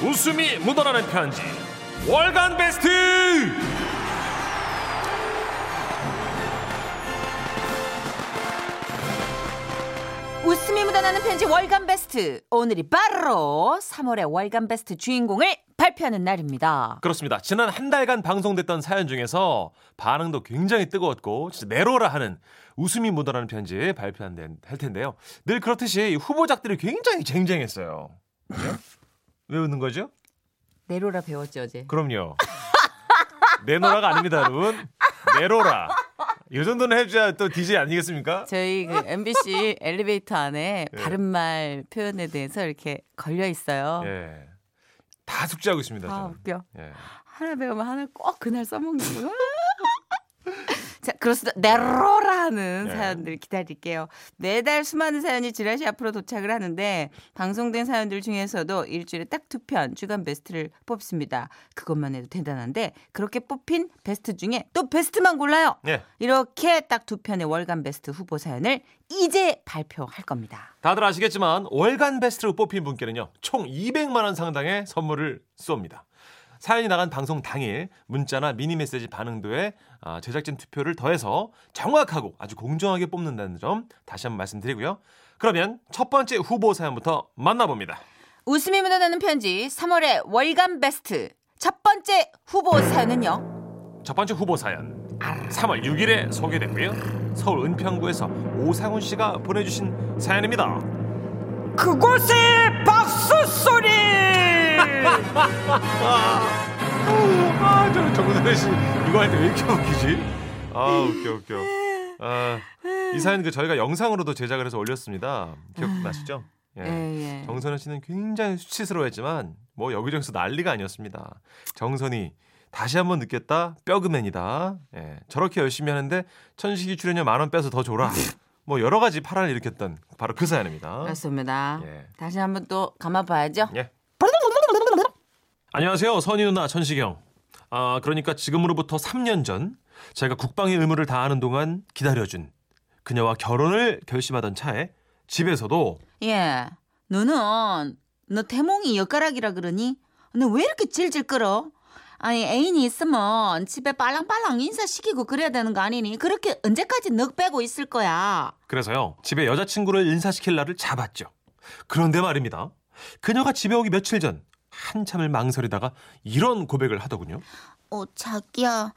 웃음이 묻어나는 편지 월간 베스트 웃음이 묻어나는 편지 월간 베스트. 오늘이 바로 3월의 월간 베스트 주인공을 발표하는 날입니다. 그렇습니다 지난 한 달간 방송됐던 사연 중에서 반응도 굉장히 뜨거웠고 진짜 내로라 하는 웃음이 묻어나는 편지 발표한 할 텐데요 늘 그렇듯이 후보작들이 굉장히 쟁쟁했어요 그죠? 왜 웃는 거죠? 내로라 배웠지 어제. 그럼요 내노라가 아닙니다 여러분 내로라 이 정도는 해줘야 또 DJ 아니겠습니까? 저희 그 MBC 엘리베이터 안에 예. 바른말 표현에 대해서 이렇게 걸려 있어요. 예. 다 숙지하고 있습니다. 아 저는. 웃겨. 예. 하나 배우면 하나 꼭 그날 써먹는 거. 자, 그렇습니다. 내로라는 네. 사연들 기다릴게요. 매달 수많은 사연이 지라시 앞으로 도착을 하는데 방송된 사연들 중에서도 일주일에 딱 두 편 주간 베스트를 뽑습니다. 그것만 해도 대단한데 그렇게 뽑힌 베스트 중에 또 베스트만 골라요. 예. 이렇게 딱 두 편의 월간 베스트 후보 사연을 이제 발표할 겁니다. 다들 아시겠지만 월간 베스트로 뽑힌 분께는요. 총 200만 원 상당의 선물을 쏩니다. 사연이 나간 방송 당일 문자나 미니 메시지 반응도에 아, 제작진 투표를 더해서 정확하고 아주 공정하게 뽑는다는 점 다시 한번 말씀드리고요. 그러면 첫 번째 후보 사연부터 만나봅니다. 웃음이 묻어나는 편지 3월의 월간 베스트 첫 번째 후보 사연은요. 첫 번째 후보 사연 3월 6일에 소개됐고요. 서울 은평구에서 오상훈 씨가 보내주신 사연입니다. 그곳에 박수 소리. 아, 저 정선혜 씨 이거 할 때 왜 이렇게 웃기지? 아, 웃겨 웃겨. 아, 이 사연 그 저희가 영상으로도 제작을 해서 올렸습니다. 기억나시죠? 예. 예, 예. 정선혜 씨는 굉장히 수치스러워했지만 뭐 여기저기서 난리가 아니었습니다. 정선이 다시 한번 느꼈다 뼈그맨이다. 예. 저렇게 열심히 하는데 천식이 출연료 만 원 빼서 더 줘라. 뭐 여러 가지 파란을 일으켰던 바로 그 사연입니다. 그렇습니다. 예. 다시 한번 또 감아봐야죠. 예. 안녕하세요. 선희 누나 천식영. 아, 그러니까 지금으로부터 3년 전 제가 국방의 의무를 다하는 동안 기다려준 그녀와 결혼을 결심하던 차에 집에서도 예. 너는 너 태몽이 엿가락이라 그러니? 너 왜 이렇게 질질 끌어? 아니 애인이 있으면 집에 빨랑빨랑 인사시키고 그래야 되는 거 아니니? 그렇게 언제까지 넋 빼고 있을 거야? 그래서요. 집에 여자친구를 인사시킬 날을 잡았죠. 그런데 말입니다. 그녀가 집에 오기 며칠 전 한참을 망설이다가 이런 고백을 하더군요. 어, 자기야,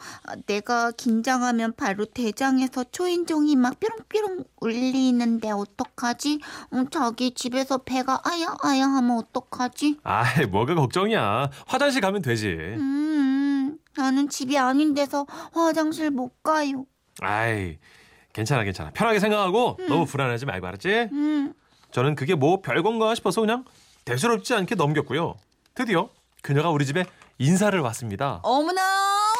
내가 긴장하면 바로 대장에서 초인종이 막 뾰롱뾰롱 울리는데 어떡하지? 어, 자기 집에서 배가 아야 아야 하면 어떡하지? 아이, 뭐가 걱정이야. 화장실 가면 되지. 음, 나는 집이 아닌 데서 화장실 못 가요. 아이, 괜찮아, 괜찮아. 편하게 생각하고 너무 불안하지 말고 알았지? 음, 저는 그게 뭐 별건가 싶어서 그냥 대수롭지 않게 넘겼고요. 드디어 그녀가 우리 집에 인사를 왔습니다. 어머나!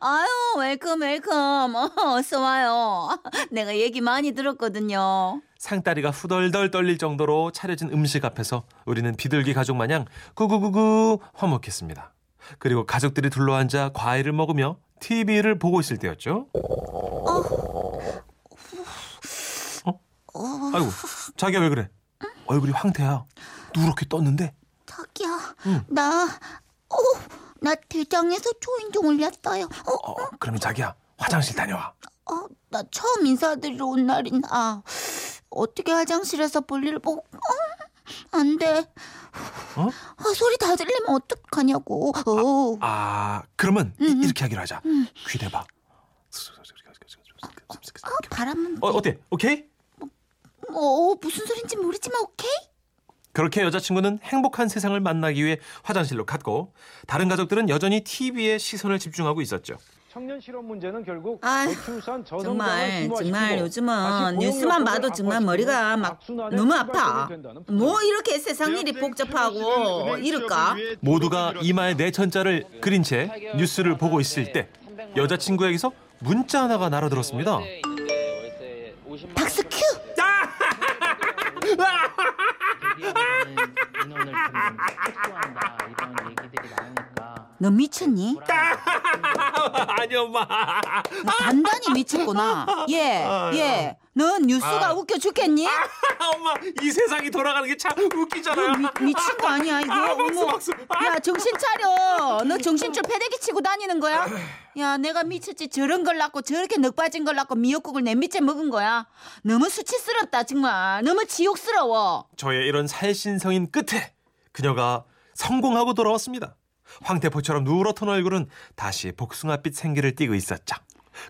아유, welcome, welcome. 어, 어서 와요. 내가 얘기 많이 들었거든요. 상다리가 후덜덜 떨릴 정도로 차려진 음식 앞에서 우리는 비둘기 가족 마냥 구구구구 화목했습니다. 그리고 가족들이 둘러앉아 과일을 먹으며 TV를 보고 있을 때였죠. 어? 아이고, 자기야 왜 그래? 얼굴이 황태야. 누렇게 떴는데. 응. 나, 어, 나 대장에서 초인종 울렸어요. 어, 어, 그러면 자기야 화장실 다녀와. 어, 나 처음 인사드리러 온 날인 아 어떻게 화장실에서 볼일을 보고 어, 안 돼. 어? 아, 소리 다 들리면 어떡하냐고. 어. 아, 그러면 이- 이렇게 하기로 하자. 귀 대봐. 아, 바람은 어, 어때? 오케이? 어, 무슨 소린지 모르지만 오케이. 그렇게 여자친구는 행복한 세상을 만나기 위해 화장실로 갔고 다른 가족들은 여전히 TV에 시선을 집중하고 있었죠. 청년 실업 문제는 결국 저출산 저성장을 정말 정말 요즘은 뉴스만 봐도 정말 머리가 막 너무 아파. 뭐 이렇게 세상 일이 복잡하고 이럴까? 모두가 이마에 내 천자를 그린 채 뉴스를 보고 있을 때 여자친구에게서 문자 하나가 날아들었습니다. 박수 큐. 인원을 좀 축소한다 이런 얘기들이 나오니까 너 미쳤니? 아니 엄마. 너 단단히 미쳤구나. 예. 예. 넌 뉴스가 아. 웃겨 죽겠니? 엄마 이 세상이 돌아가는 게 참 웃기잖아요. 미, 미친 거 아니야 이거? 아, 박수. 박수. 아. 야 정신 차려. 너 정신줄 패대기 치고 다니는 거야? 야 내가 미쳤지 저런 걸 낳고 저렇게 넉 빠진 걸 낳고 미역국을 내 밑에 먹은 거야? 너무 수치스럽다 정말. 너무 지옥스러워. 저의 이런 살신성인 끝에 그녀가 성공하고 돌아왔습니다. 황태포처럼 누렇던 얼굴은 다시 복숭아빛 생기를 띠고 있었죠.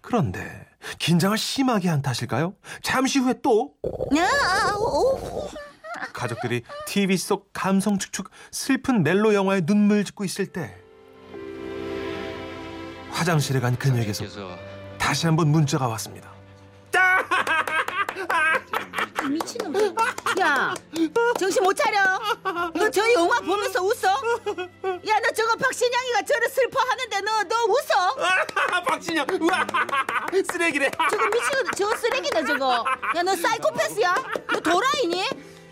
그런데 긴장을 심하게 한 탓일까요? 잠시 후에 또. 가족들이 TV 속 감성 축축 슬픈 멜로 영화에 눈물 짓고 있을 때 화장실에 간 그녀에게서 다시 한번 문자가 왔습니다. 미친놈. 야, 정신 못 차려. 너 저 영화 보면서 박신양이가 저를 슬퍼하는데 너, 너 웃어? 박진영, 우와, 쓰레기래. 저거 미치고 저거 쓰레기다 저거. 야, 너 사이코패스야? 너 도라이니?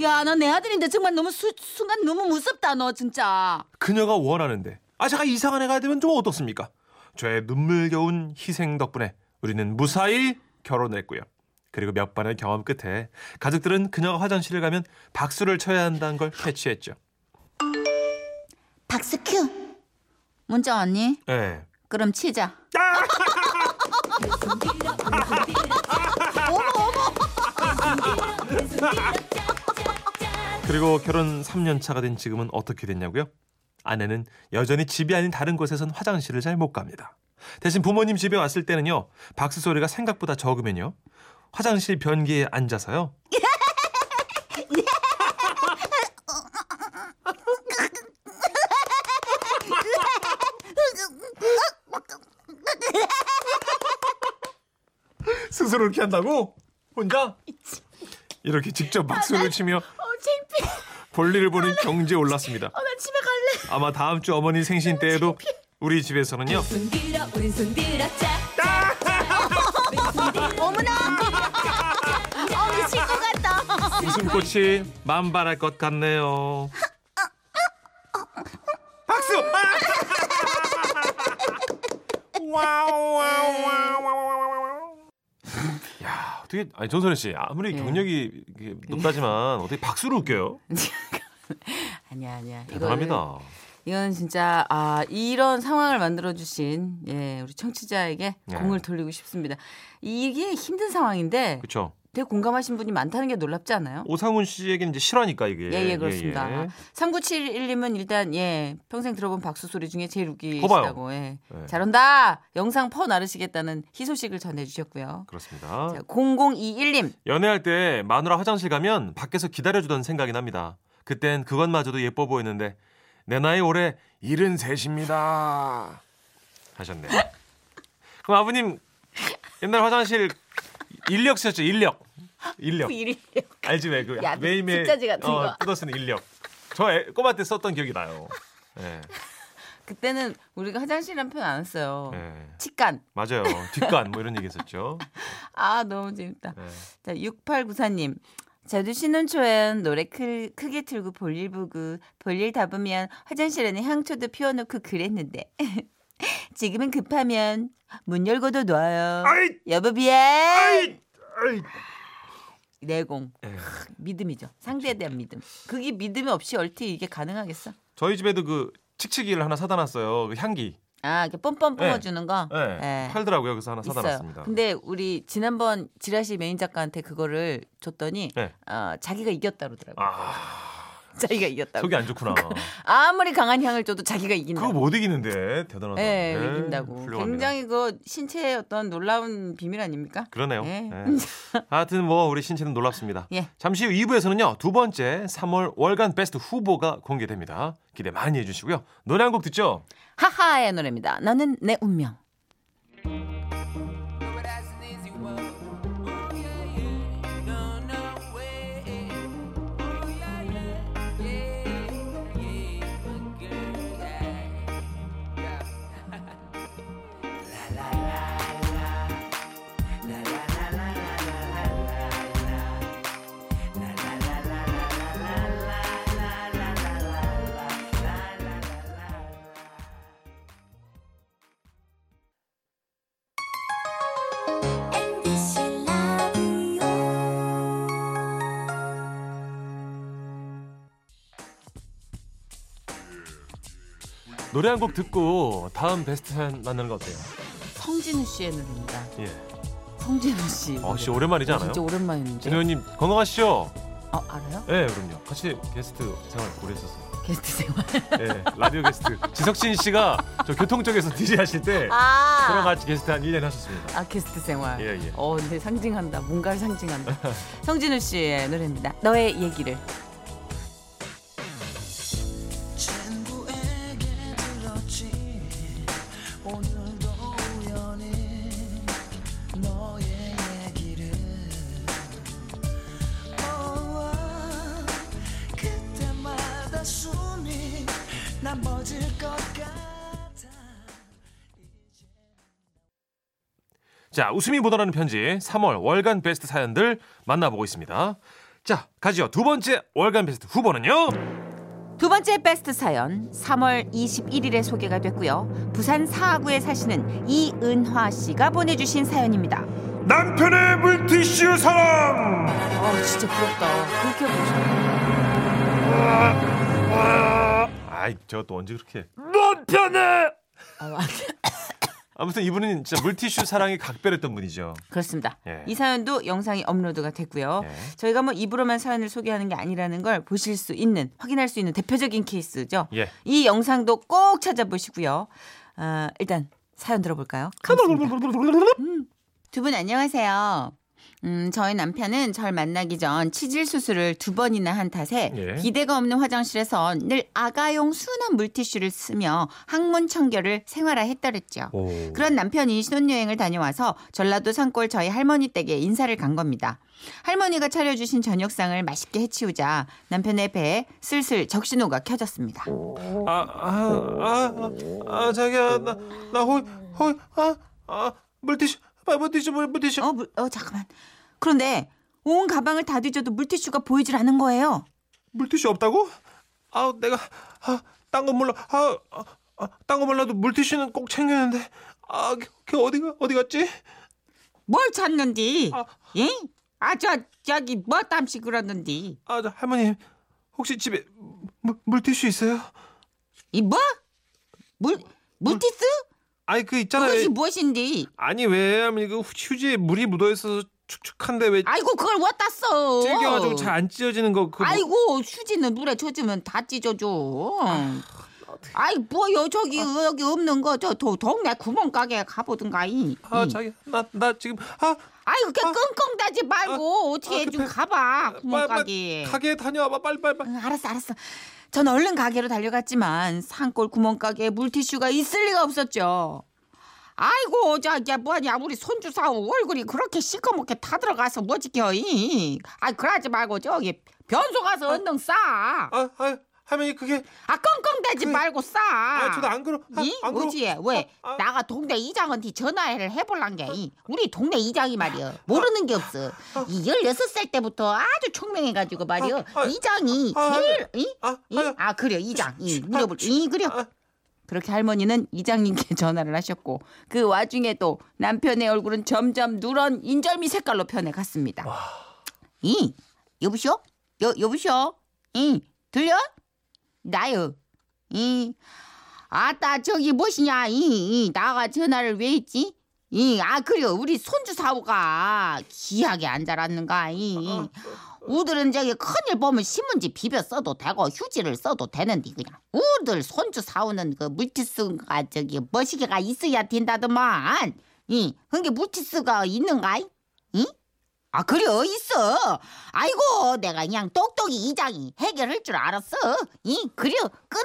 야, 너 내 아들인데 정말 너무 수, 순간 너무 무섭다 너 진짜. 그녀가 원하는데 아 제가 이상한 애가 되면 좀 어떻습니까? 저의 눈물겨운 희생 덕분에 우리는 무사히 결혼했고요. 그리고 몇 번의 경험 끝에 가족들은 그녀가 화장실을 가면 박수를 쳐야 한다는 걸 캐치했죠. 박스 큐. 문자 왔니? 예. 그럼 치자. 그리고 결혼 3년 차가 된 지금은 어떻게 됐냐고요? 아내는 여전히 집이 아닌 다른 곳에선 화장실을 잘 못 갑니다. 대신 부모님 집에 왔을 때는요. 박수 소리가 생각보다 적으면요. 화장실 변기에 앉아서요. 스스로 이렇게 한다고? 혼자? 이렇게 직접 박수를 치며 어. 볼일을 보는 경지에 올랐습니다. 어, 나 집에 갈래. 아마 다음 주 어머니 생신 때에도 우리 집에서는요. 어머나. 어, 미칠 것 같다. 웃음꽃이 만발할 것 같네요. 박수! 야, 어떻게 아니 전선혜 씨 아무리 예. 경력이 이게 높다지만 어떻게 박수를 웃겨요? 아니야 아니야. 대단합니다. 이건 진짜 아 이런 상황을 만들어 주신 예 우리 청취자에게 네. 공을 돌리고 싶습니다. 이게 힘든 상황인데 그렇죠. 되게 공감하신 분이 많다는 게 놀랍지 않아요? 오상훈 씨에게는 이제 실화니까 이게. 예, 예, 그렇습니다. 예, 예. 3971님은 일단 예 평생 들어본 박수 소리 중에 제일. 웃기시다고 예. 예. 잘한다 영상 퍼 나르시겠다는 희소식을 전해 주셨고요. 그렇습니다. 자, 0021님 연애할 때 마누라 화장실 가면 밖에서 기다려 주던 생각이 납니다. 그땐 그것마저도 예뻐 보였는데 내 나이 올해 73입니다. 하셨네. 그럼 아버님 옛날 화장실 인력 쓰셨죠? 인력. 인력. 일이 알지 왜? 그 야, 매일매일 숫자지 같은 어, 거. 뜯어 쓰는 인력. 저 애, 꼬마 때 썼던 기억이 나요. 예. 그때는 우리가 화장실이란 표현 안 썼어요. 예. 치간. 맞아요. 뒷간 뭐 이런 얘기 했었죠. 아 너무 재밌다. 예. 자, 6894님. 저도 신혼 초엔 노래 크, 크게 틀고 볼일 보고 볼일 다 보면 화장실에는 향초도 피워놓고 그랬는데 지금은 급하면 문 열고도 놔요. 여보! 아이! 내공 예. 믿음이죠. 상대에 대한 믿음. 그게 믿음이 없이 얼티 이게 가능하겠어? 저희 집에도 그 칙칙이를 하나 사다 놨어요. 그 향기. 아, 이렇게 뻔뻔 네. 뿜어주는 거. 예. 예. 팔더라고요. 그래서 하나 사다 있어요. 놨습니다. 근데 우리 지난번 지라시 메인 작가한테 그거를 줬더니 네. 어, 자기가 이겼다 그러더라고요. 아, 자기가 이겼다고. 속이 안 좋구나. 아무리 강한 향을 줘도 자기가 이긴다. 그거 못 이기는데 대단하다. 예, 네, 이긴다고. 훌륭합니다. 굉장히 그 신체의 어떤 놀라운 비밀 아닙니까? 그러네요. 예. 예. 하여튼 뭐 우리 신체는 놀랍습니다. 예. 잠시 후 2부에서는요. 두 번째 3월 월간 베스트 후보가 공개됩니다. 기대 많이 해주시고요. 노래 한 곡 듣죠? 하하의 노래입니다. 너는 내 운명. 노래 한 곡 듣고 다음 베스트 사연 만나는 거 어때요? 성진우 씨의 노래입니다. 예. 성진우 씨. 어, 씨 오랜만이지 않아요? 진짜 오랜만인데. 진우 형님 건강하시죠? 어, 알아요? 예, 그럼요. 같이 게스트 생활 오래 했었어요. 게스트 생활. 예, 라디오 게스트. 지석진 씨가 저 교통 쪽에서 DJ 하실 때 저랑 아. 같이 게스트 한 1년 하셨습니다. 아 게스트 생활. 예, 예. 어, 근데 상징한다. 뭔가를 상징한다. 성진우 씨의 노래입니다. 너의 얘기를. 자, 웃음이 묻어나는 편지 3월 월간 베스트 사연들 만나보고 있습니다. 자, 가지요. 두 번째 월간 베스트 후보는요? 두 번째 베스트 사연 3월 21일에 소개가 됐고요. 부산 사하구에 사시는 이은화 씨가 보내주신 사연입니다. 남편의 물티슈 사랑! 아 진짜 부럽다. 그렇게 보셔. 아이, 저거 또 언제 그렇게. 남편의 아, 아무튼 이분은 진짜 물티슈 사랑이 각별했던 분이죠. 그렇습니다. 예. 이 사연도 영상이 업로드가 됐고요. 예. 저희가 뭐 입으로만 사연을 소개하는 게 아니라는 걸 보실 수 있는, 확인할 수 있는 대표적인 케이스죠. 예. 이 영상도 꼭 찾아보시고요. 아, 일단 사연 들어볼까요? 음, 두분 안녕하세요. 음, 저희 남편은 절 만나기 전 치질 수술을 두 번이나 한 탓에 예. 기대가 없는 화장실에서 늘 아가용 순한 물티슈를 쓰며 항문 청결을 생활화했더랬죠. 오. 그런 남편이 신혼여행을 다녀와서 전라도 산골 저희 할머니 댁에 인사를 간 겁니다. 할머니가 차려주신 저녁상을 맛있게 해치우자 남편의 배에 슬슬 적신호가 켜졌습니다. 아, 아, 아, 아, 자기야, 나, 나 호이, 호이, 아, 아, 물티슈, 아, 물티슈, 물, 물티슈. 어, 물- 어 잠깐만. 그런데 온 가방을 다 뒤져도 물티슈가 보이질 않은 거예요. 물티슈 없다고? 아, 내가, 아, 딴건 몰라. 아, 아, 아, 딴건 몰라도 물티슈는 꼭 챙겼는데. 아, 걔, 걔 어디가, 어디 갔지? 뭘 찾는디? 아. 예? 아, 저, 저기, 뭐 땀시 그러는디? 아, 저 할머님, 혹시 집에 물, 물티슈 있어요? 이 뭐? 물, 물티스? 아니, 그 있잖아요. 그것이 무엇인디? 아니, 왜 하면 그 휴지에 물이 묻어 있어서 축축한데 왜 아이고, 그걸 어디다 써? 질겨가지고 잘 안 찢어지는 거. 그 뭐- 아이고, 휴지는 물에 젖으면 다 찢어져. 아이, 뭐요, 저기, 여기 없는 거, 저, 도, 동네 구멍가게 가보든가, 이. 아, 이. 자기, 나, 나 지금, 아, 아이, 그렇게 아. 끙끙 대지 말고, 어떻게 아, 좀 급해. 가봐, 구멍가게. 가게 다녀와봐, 빨리, 빨리, 빨리. 응, 알았어, 알았어. 전 얼른 가게로 달려갔지만 산골 구멍가게에 물티슈가 있을 리가 없었죠. 아이고, 저, 야, 뭐냐, 우리 손주 사오 얼굴이 그렇게 시커멓게 타들어가서 뭐 지켜, 이. 아, 그러지 말고 저기 변소 가서 얼른 싸. 아, 아, 아, 할머니 그게, 끙끙 대지 그- 말고 싸. 아, 저도 안 그러, 아, 이? 안 그러. 뭐지? 왜? 아, 아. 나가 동네 이장한테 전화를 해볼란 게, 이. 우리 동네 이장이 말이야. 모르는 게 없어. 이 16살 때부터 아주 총명해가지고 말이야. 아, 아. 이장이 아, 제일, 이? 아, 이? 아, 아 그래 이장 이 아, 물어볼 이 그래 아. 그렇게 할머니는 이장님께 전화를 하셨고 그 와중에도 남편의 얼굴은 점점 누런 인절미 색깔로 변해갔습니다. 이 여보시오 여 여보시오 이 들려 나요 이 아따 저기 무엇이냐? 이, 이 나가 전화를 왜 했지? 이 아 그래요 우리 손주 사오가 귀하게 안 자랐는가? 이 우들은 저기 큰일 보면 신문지 비벼 써도 되고 휴지를 써도 되는데 그냥. 우들 손주 사오는 그 물티스가 저기 머시기가 있어야 된다더만. 이 그게 물티스가 있는가 이? 아 그래 있어 아이고 내가 그냥 똑똑이 이장이 해결할 줄 알았어 이 그래 끊어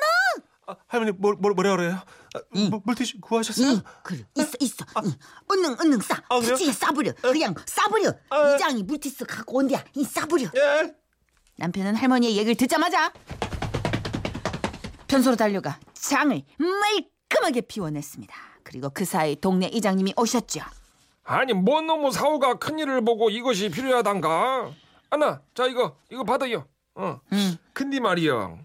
아, 할머니 뭘, 뭘, 뭐라 그래요? 아, 이. 물, 물티슈 구하셨어요? 이 그래 있어 있어 이 얼른 얼른 싸 아? 휴지에 싸버려 그냥 싸버려 아. 이장이 물티스 갖고 온대야 이 싸버려 예. 남편은 할머니의 얘기를 듣자마자 편소로 달려가 장을 말끔하게 비워냈습니다. 그리고 그 사이 동네 이장님이 오셨죠. 아니 뭔 놈의 사오가 큰일을 보고 이것이 필요하단가? 아나 자 이거 이거 받아요. 어. 응. 근데 말이여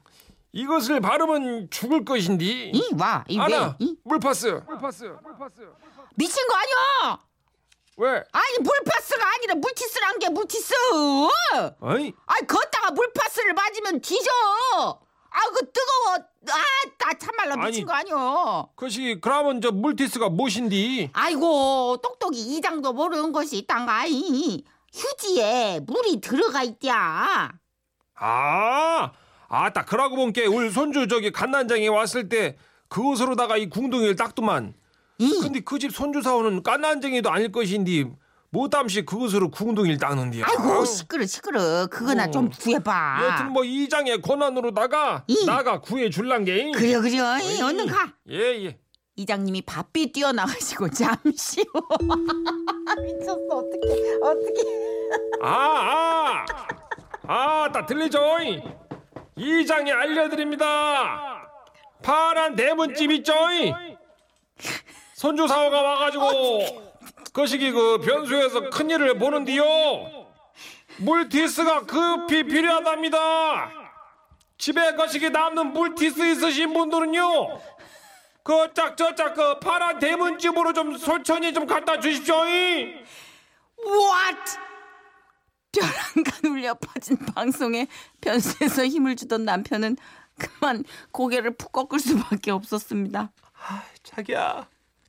이것을 바르면 죽을 것인디. 이 와, 이 왜? 아나 이? 물파스. 물파스. 물파스. 미친 거 아니야? 왜? 아니 물파스가 아니라 물티스란 게 물티스. 아이 아니 걷다가 물파스를 맞으면 뒤져. 아그 뜨거워. 아나 참말로 미친 아니. 거 아니오. 그것이 그러면 저 물티스가 무엇인디? 아이고 똑똑이 이장도 모르는 것이 있단가 이 휴지에 물이 들어가 있디야 아, 아따 그러고 본게 우리 손주 저기 갓난장에 왔을 때 그것으로다가 이 궁둥이를 닦더만. 이 근데 그 집 손주 사오는 깐난쟁이도 아닐 것인디 못함시 그것으로 궁둥이를 닦는디야. 아이고 시끄러 시끄러 그거나 어. 좀 구해봐 여튼 뭐 이장의 권한으로다가 이. 나가 구해 줄란게. 그래 그래 이, 얼른 가예 예. 이장님이 바삐 뛰어나가시고 잠시 후 미쳤어 어떻게 어떻게 아, 아, 아따 들리죠? 이장이 알려드립니다. 파란 대문집 있죠? 손주 사오가 와가지고 거시기 그 변소에서 큰 일을 보는디요. 물티스가 급히 필요하답니다. 집에 거시기 남는 물티스 있으신 분들은요. 그 짝저짝 그 파란 대문집으로 좀 솔천히 좀 갖다 주십시오. What? 벼랑간 울려 퍼진 방송에 변수에서 힘을 주던 남편은 그만 고개를 푹 꺾을 수밖에 없었습니다. 자기야,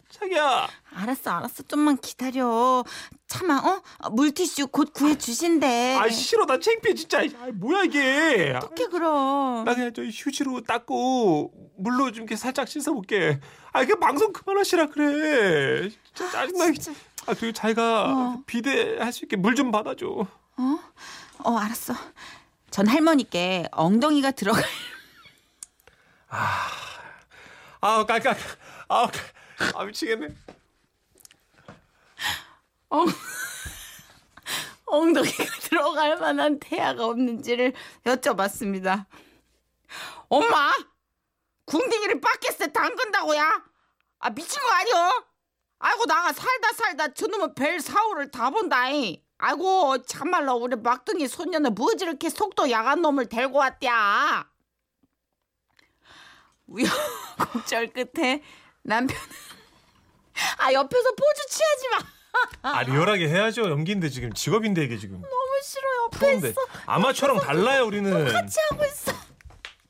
자기야. 알았어, 알았어. 좀만 기다려. 참아, 어? 물티슈 곧 구해 주신대. 아 싫어 나 창피해 진짜. 아, 뭐야 이게? 어떻게 그럼? 나 그냥 저 휴지로 닦고 물로 좀 이렇게 살짝 씻어볼게. 아 이게 방송 그만하시라 그래. 진짜 짜증나. 진짜. 아 되게 자기가 비대 할 수 있게 물 좀 받아줘. 어, 알았어. 전 할머니께 엉덩이가 들어갈 아우 깔깔. 아우 아 미치겠네. 엉덩이가 들어갈 만한 태아가 없는지를 여쭤봤습니다. 엄마, 궁둥이를 바켓에 담근다고야? 아 미친 거 아니여? 아이고 나가 살다 살다 저놈의 벨 사오를 다 본다이. 아이고 참말로 우리 막둥이 손녀는 뭐지 이렇게 속도 야간 놈을 데리고 왔대야. 우여곡절 끝에 남편은 아 옆에서 포즈 취하지 마. 아 리얼하게 해야죠. 연기인데 지금 직업인데 이게 지금. 너무 싫어 옆에 프로인데. 아마추어랑 달라요 우리는. 같이 하고 있어.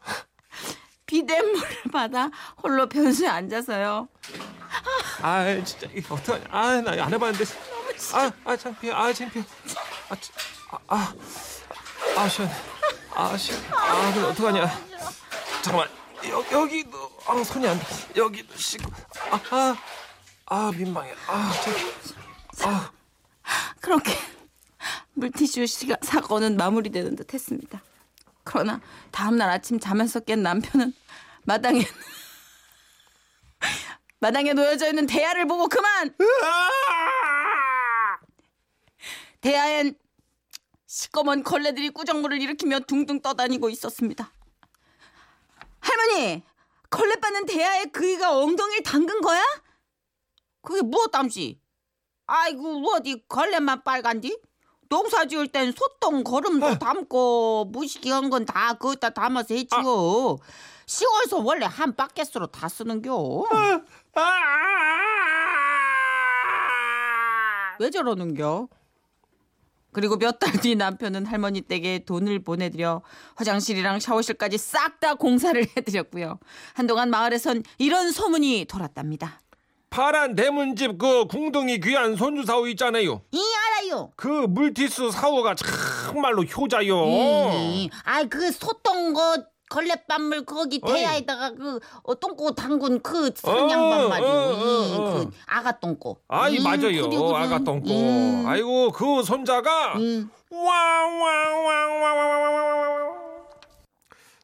비눗물을 받아 홀로 변수에 앉아서요. 아 진짜 이거 어떡하냐. 아나 안 해봤는데. 아 아 창피해. 아 창피해. 아, 치- 아, 아, 아 시원. 아 시원. 아 그래 어떡하냐. 잠깐만 여, 여기도 아 손이 안 돼. 여기도 씻고. 아 아 아, 민망해. 아 저. 아 그렇게 물티슈 시가 사건은 마무리되는 듯 했습니다. 그러나 다음날 아침 잠에서 깬 남편은 마당에 마당에 놓여져 있는 대야를 보고 그만 대야엔 시꺼먼 걸레들이 꾸정물을 일으키며 둥둥 떠다니고 있었습니다. 할머니, 걸레 빠는 대야에 그이가 엉덩이를 담근 거야? 그게 무엇 땀시? 아이고 어디 걸레만 빨간디? 농사 지을 땐 소똥 거름도 담고 무식한 건 다 거기다 담아서 해치워. 시골에서 원래 한 바켓으로 다 쓰는겨. 왜 저러는겨? 그리고 몇 달 뒤 남편은 할머니 댁에 돈을 보내드려 화장실이랑 샤워실까지 싹 다 공사를 해드렸고요. 한동안 마을에선 이런 소문이 돌았답니다. 파란 대문집 그 궁둥이 귀한 손주 사오 있잖아요. 이 알아요 그 물티스 사오가 정말로 효자요. 이, 아이 그 소똥 거 걸레밥물 거기. 대야에다가 그 어, 똥꼬 담근 그 산양반 어, 말이요 어, 어, 이, 어. 그 아가 똥꼬 아이 음, 맞아요. 그래. 아가 똥꼬. 음, 아이고 그 손자가 음. 와와와와와와와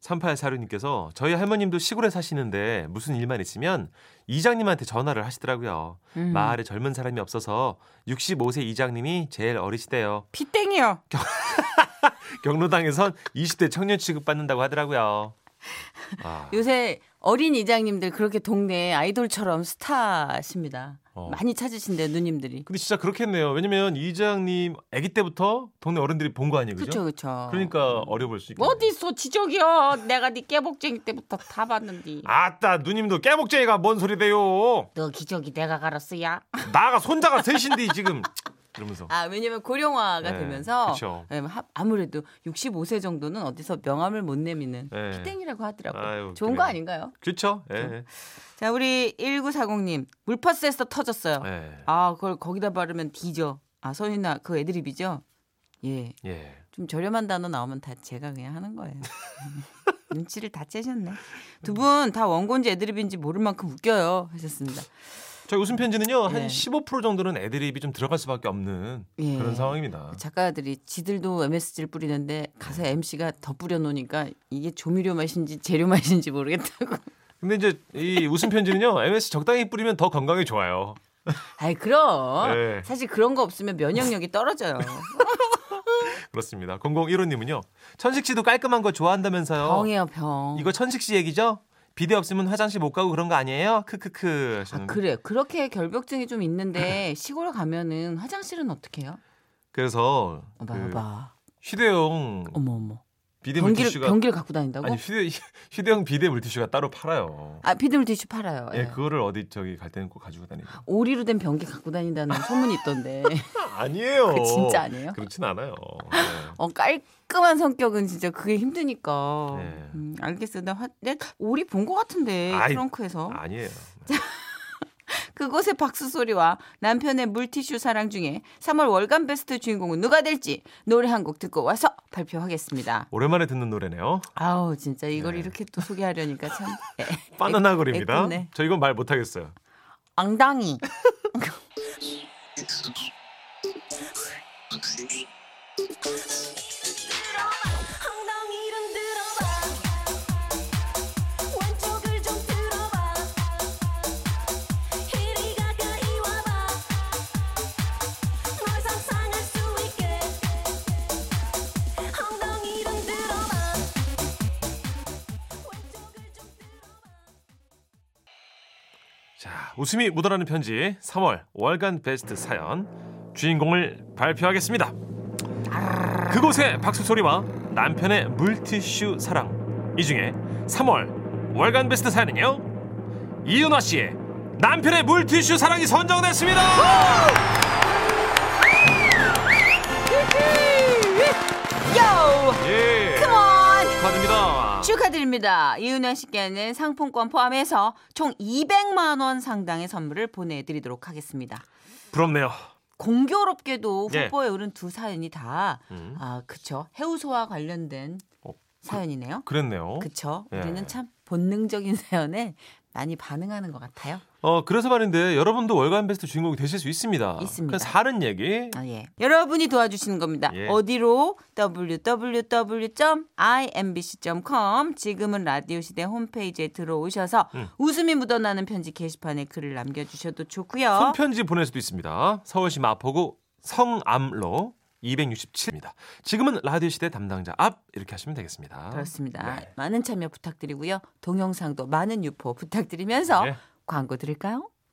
3846님께서 저희 할머님도 시골에 사시는데 무슨 일만 있으면 이장님한테 전화를 하시더라고요. 음. 마을에 젊은 사람이 없어서 65세 이장님이 제일 어리시대요. 피땡이요. 경로당에선 20대 청년 취급받는다고 하더라고요. 아, 요새 어린 이장님들 그렇게 동네 아이돌처럼 스타십니다. 어. 많이 찾으신대요, 누님들이. 근데 진짜 그렇겠네요. 왜냐면 이장님 아기 때부터 동네 어른들이 본 거 아니에요, 그죠? 그렇죠, 그렇죠. 그러니까 어려 보일 수 있겠네. 어디 있어 지적이요. 내가 네 깨복쟁이 때부터 다 봤는데. 아따 누님도 깨복쟁이가 뭔 소리대요. 너 기저귀 내가 갈았어야 나가 손자가 셋인데 지금. 이러면서. 아 왜냐면 고령화가 네, 되면서 그쵸. 예, 하- 아무래도 65세 정도는 어디서 명함을 못 내미는 네. 피땡이라고 하더라고요. 아유, 좋은 그래요. 거 아닌가요? 그렇죠. 예. 자 우리 1940님 물파스에서 터졌어요. 예. 아 그걸 거기다 바르면 뒤져. 아 서윤아 그 애드립이죠? 예. 예. 좀 저렴한 단어 나오면 다 제가 그냥 하는 거예요. 눈치를 다 째셨네. 두 분 다 원고인지 애드립인지 모를 만큼 웃겨요 하셨습니다. 저희 웃음 편지는요 한 네. 15% 정도는 애드립이 좀 들어갈 수밖에 없는 예. 그런 상황입니다. 작가들이 지들도 MSG를 뿌리는데 가서 MC가 더 뿌려놓으니까 이게 조미료 맛인지 재료 맛인지 모르겠다고. 근데 이제 이 웃음 편지는요 MS 적당히 뿌리면 더 건강에 좋아요. 아이 그럼 네. 사실 그런 거 없으면 면역력이 떨어져요. 그렇습니다. 0015님은요 천식 씨도 깔끔한 거 좋아한다면서요. 병이에요 병. 이거 천식 씨 얘기죠? 비대 없으면 화장실 못 가고 그런 거 아니에요? 크크크 아. 그래 그렇게 결벽증이 좀 있는데 시골 가면은 화장실은 어떻게 해요? 그래서 어봐 그 봐. 휴대용 어머 어머. 비대 변기를 물티슈가 변기를 갖고 다닌다고? 아니 휴대 휴대용 비대 물티슈가 따로 팔아요. 아 피드물 티슈 팔아요. 예, 예. 그거를 어디 저기 갈 때는 꼭 가지고 다니고. 오리로 된 변기 갖고 다닌다는 소문이 있던데. 아니에요. 그게 진짜 아니에요? 그렇진 않아요. 네. 어 깔끔한 성격은 진짜 그게 힘드니까. 네. 음, 알겠어요. 나 화, 내 오리 본 것 같은데 아이, 트렁크에서. 아니에요. 그곳의 박수 소리와 남편의 물티슈 사랑 중에 3월 월간 베스트 주인공은 누가 될지 노래 한 곡 듣고 와서 발표하겠습니다. 오랜만에 듣는 노래네요. 아우 진짜 이걸 네. 이렇게 또 소개하려니까 참 애- 바나나. 애꿎네. 저 이건 말 못하겠어요. 엉덩이. 웃음이 묻어나는 편지 3월 월간 베스트 사연 주인공을 발표하겠습니다. 그곳의 박수 소리와 남편의 물티슈 사랑 이 중에 3월 월간 베스트 사연은요 이은화 씨의 남편의 물티슈 사랑이 선정됐습니다. 요! 예, 컴온! 축하드립니다. 축하드립니다. 이은혜 씨께는 상품권 포함해서 총 200만 원 상당의 선물을 보내드리도록 하겠습니다. 부럽네요. 공교롭게도 예. 후보에 오른 두 사연이 다, 음. 아, 그쵸. 해우소와 관련된 어, 사연이네요. 그랬네요. 그쵸. 예. 우리는 참 본능적인 사연에 많이 반응하는 것 같아요. 어 그래서 말인데 여러분도 월간 베스트 주인공이 되실 수 있습니다. 있습니다. 사는 얘기 아, 예. 여러분이 도와주시는 겁니다. 예. 어디로? www.imbc.com 지금은 라디오 시대 홈페이지에 들어오셔서 음. 웃음이 묻어나는 편지 게시판에 글을 남겨주셔도 좋고요. 손편지 보낼 수도 있습니다. 서울시 마포구 성암로 267입니다. 지금은 라디오 시대 담당자 앞 이렇게 하시면 되겠습니다. 그렇습니다. 네. 많은 참여 부탁드리고요. 동영상도 많은 유포 부탁드리면서 네. 광고 드릴까요?